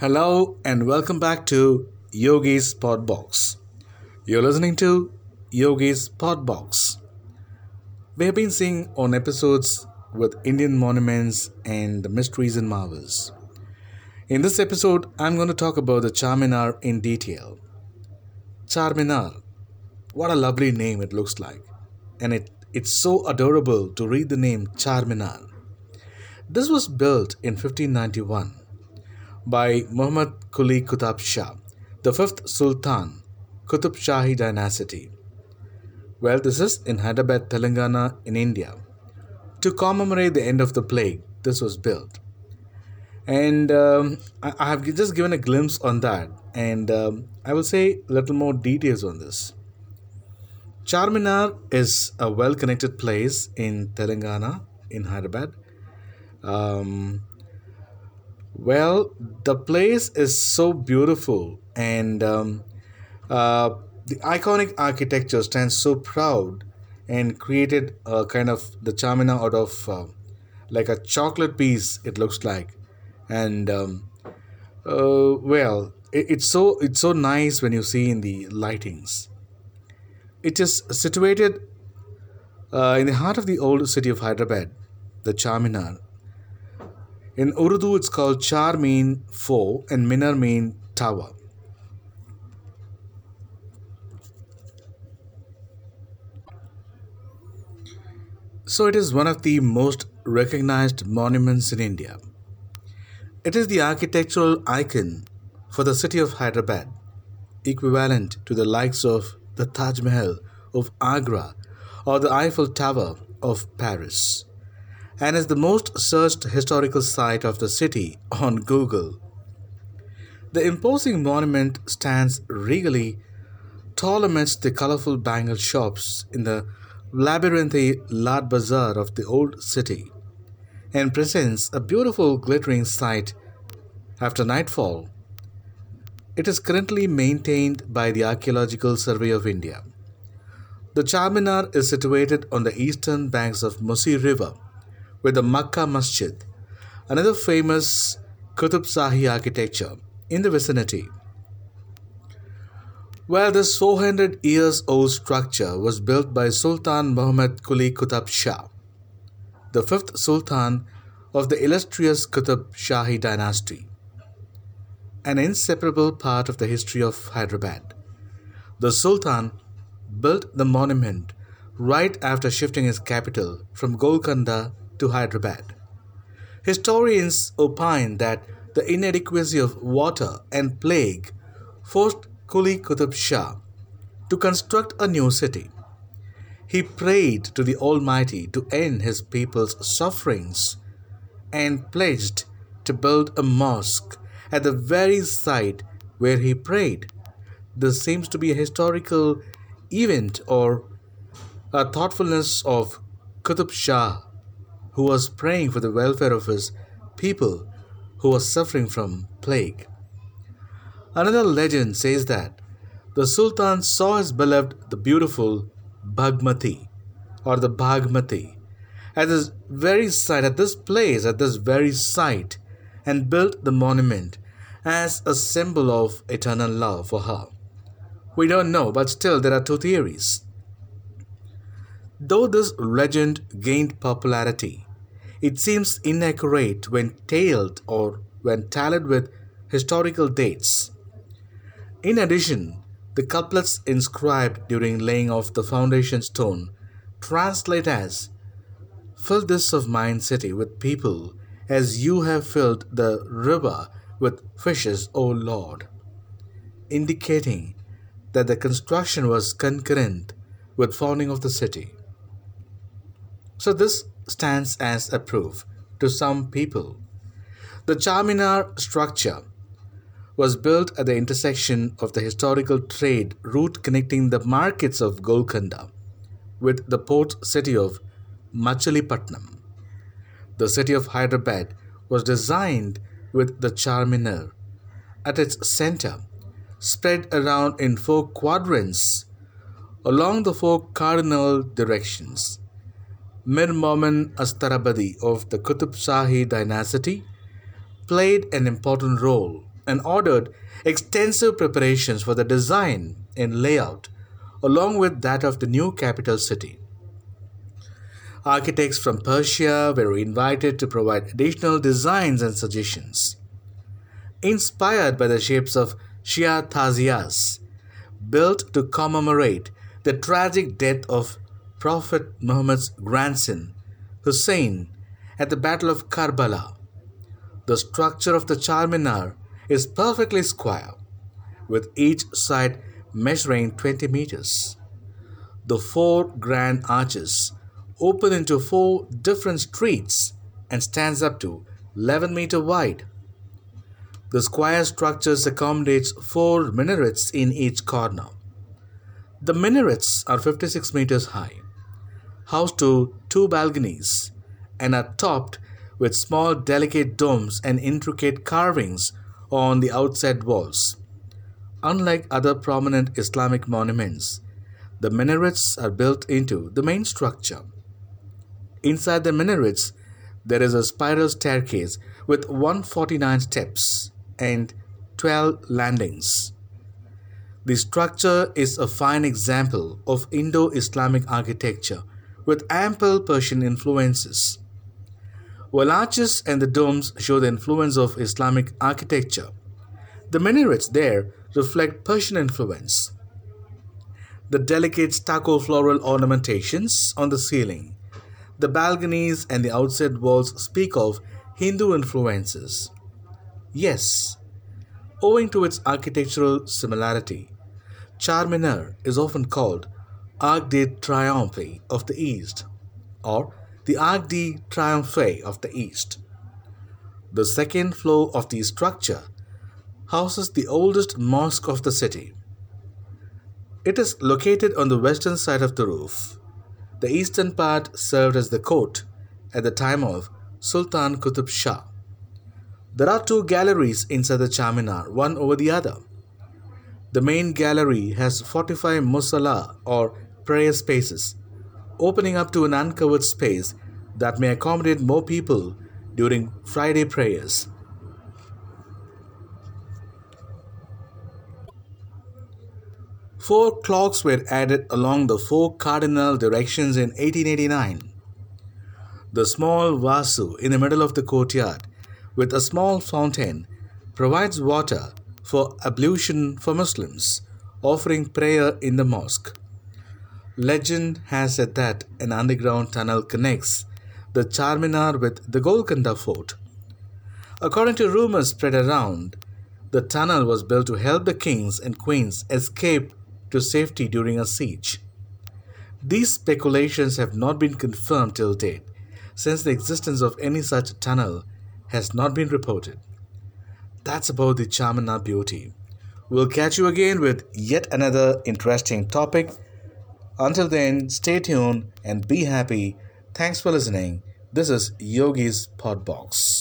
Hello and welcome back to Yogi's Podbox. You're listening to Yogi's Podbox. We have been seeing on episodes with Indian monuments and the mysteries and marvels. In this episode, I'm going to talk about the Charminar in detail. Charminar, what a lovely name it looks like, and it, it's so adorable to read the name Charminar. This was built in 1591 by Muhammad Quli Qutb Shah, the fifth Sultan, Qutb Shahi dynasty. Well, this is in Hyderabad, Telangana, in India. To commemorate the end of the plague, this was built. And um, I, I have just given a glimpse on that, and um, I will say a little more details on this. Charminar is a well connected place in Telangana, in Hyderabad. Um, well, the place is so beautiful, and um, uh, the iconic architecture stands so proud and created a kind of the Charminar out of uh, like a chocolate piece. It looks like, and um, uh, well, it, it's so it's so nice when you see in the lightings. It is situated uh, in the heart of the old city of Hyderabad, the Charminar, in Urdu, it's called Char mean four and Minar mean tower. So it is one of the most recognized monuments in India. It is the architectural icon for the city of Hyderabad, equivalent to the likes of the Taj Mahal of Agra or the Eiffel Tower of Paris and is the most searched historical site of the city on Google. The imposing monument stands regally tall amidst the colorful bangle shops in the labyrinthy Lad Bazaar of the old city and presents a beautiful glittering sight after nightfall. It is currently maintained by the Archaeological Survey of India. The Charminar is situated on the eastern banks of Musi River with the Makkah Masjid, another famous Qutb Shahi architecture in the vicinity. Where this 400 years old structure was built by Sultan Muhammad Quli Qutb Shah, the fifth Sultan of the illustrious Qutb Shahi dynasty, an inseparable part of the history of Hyderabad. The Sultan built the monument right after shifting his capital from Golconda to Hyderabad. Historians opine that the inadequacy of water and plague forced Quli Qutb Shah to construct a new city. He prayed to the Almighty to end his people's sufferings and pledged to build a mosque at the very site where he prayed. This seems to be a historical event or a thoughtfulness of Qutb Shah who was praying for the welfare of his people who were suffering from plague. Another legend says that the Sultan saw his beloved, the beautiful Bhagmati or the Bhagmati at this very site, at this place, at this very site, and built the monument as a symbol of eternal love for her. We don't know, but still there are two theories. Though this legend gained popularity, it seems inaccurate when tailed or when tallied with historical dates. In addition, the couplets inscribed during laying of the foundation stone translate as Fill this of mine city with people as you have filled the river with fishes, O Lord, indicating that the construction was concurrent with founding of the city. So this stands as a proof to some people. The Charminar structure was built at the intersection of the historical trade route connecting the markets of Golconda with the port city of Machilipatnam. The city of Hyderabad was designed with the Charminar at its center, spread around in four quadrants along the four cardinal directions Mir Momin Astarabadi of the Qutb Shahi dynasty played an important role and ordered extensive preparations for the design and layout, along with that of the new capital city. Architects from Persia were invited to provide additional designs and suggestions. Inspired by the shapes of Shia Taziyas, built to commemorate the tragic death of Prophet Muhammad's grandson, Hussein, at the Battle of Karbala. The structure of the Charminar is perfectly square, with each side measuring 20 meters. The four grand arches open into four different streets and stands up to 11 meter wide. The square structure accommodates four minarets in each corner. The minarets are 56 meters high, housed to two balconies, and are topped with small delicate domes and intricate carvings on the outside walls. Unlike other prominent Islamic monuments, the minarets are built into the main structure. Inside the minarets, there is a spiral staircase with 149 steps and 12 landings. The structure is a fine example of Indo Islamic architecture with ample Persian influences. While arches and the domes show the influence of Islamic architecture, the minarets there reflect Persian influence. The delicate stucco floral ornamentations on the ceiling the balconies and the outside walls speak of Hindu influences. Yes, owing to its architectural similarity, Charminar is often called Arc de Triomphe of the East or the Arc de Triomphe of the East. The second floor of the structure houses the oldest mosque of the city. It is located on the western side of the roof the eastern part served as the court at the time of Sultan Qutb Shah. There are two galleries inside the Charminar, one over the other. The main gallery has 45 musalla or prayer spaces, opening up to an uncovered space that may accommodate more people during Friday prayers. Four clocks were added along the four cardinal directions in 1889. The small vasu in the middle of the courtyard, with a small fountain, provides water for ablution for Muslims offering prayer in the mosque. Legend has it that an underground tunnel connects the Charminar with the Golconda fort. According to rumors spread around, the tunnel was built to help the kings and queens escape to safety during a siege. These speculations have not been confirmed till date, since the existence of any such tunnel has not been reported. That's about the Charminar beauty. We'll catch you again with yet another interesting topic. Until then, stay tuned and be happy. Thanks for listening. This is Yogi's Podbox.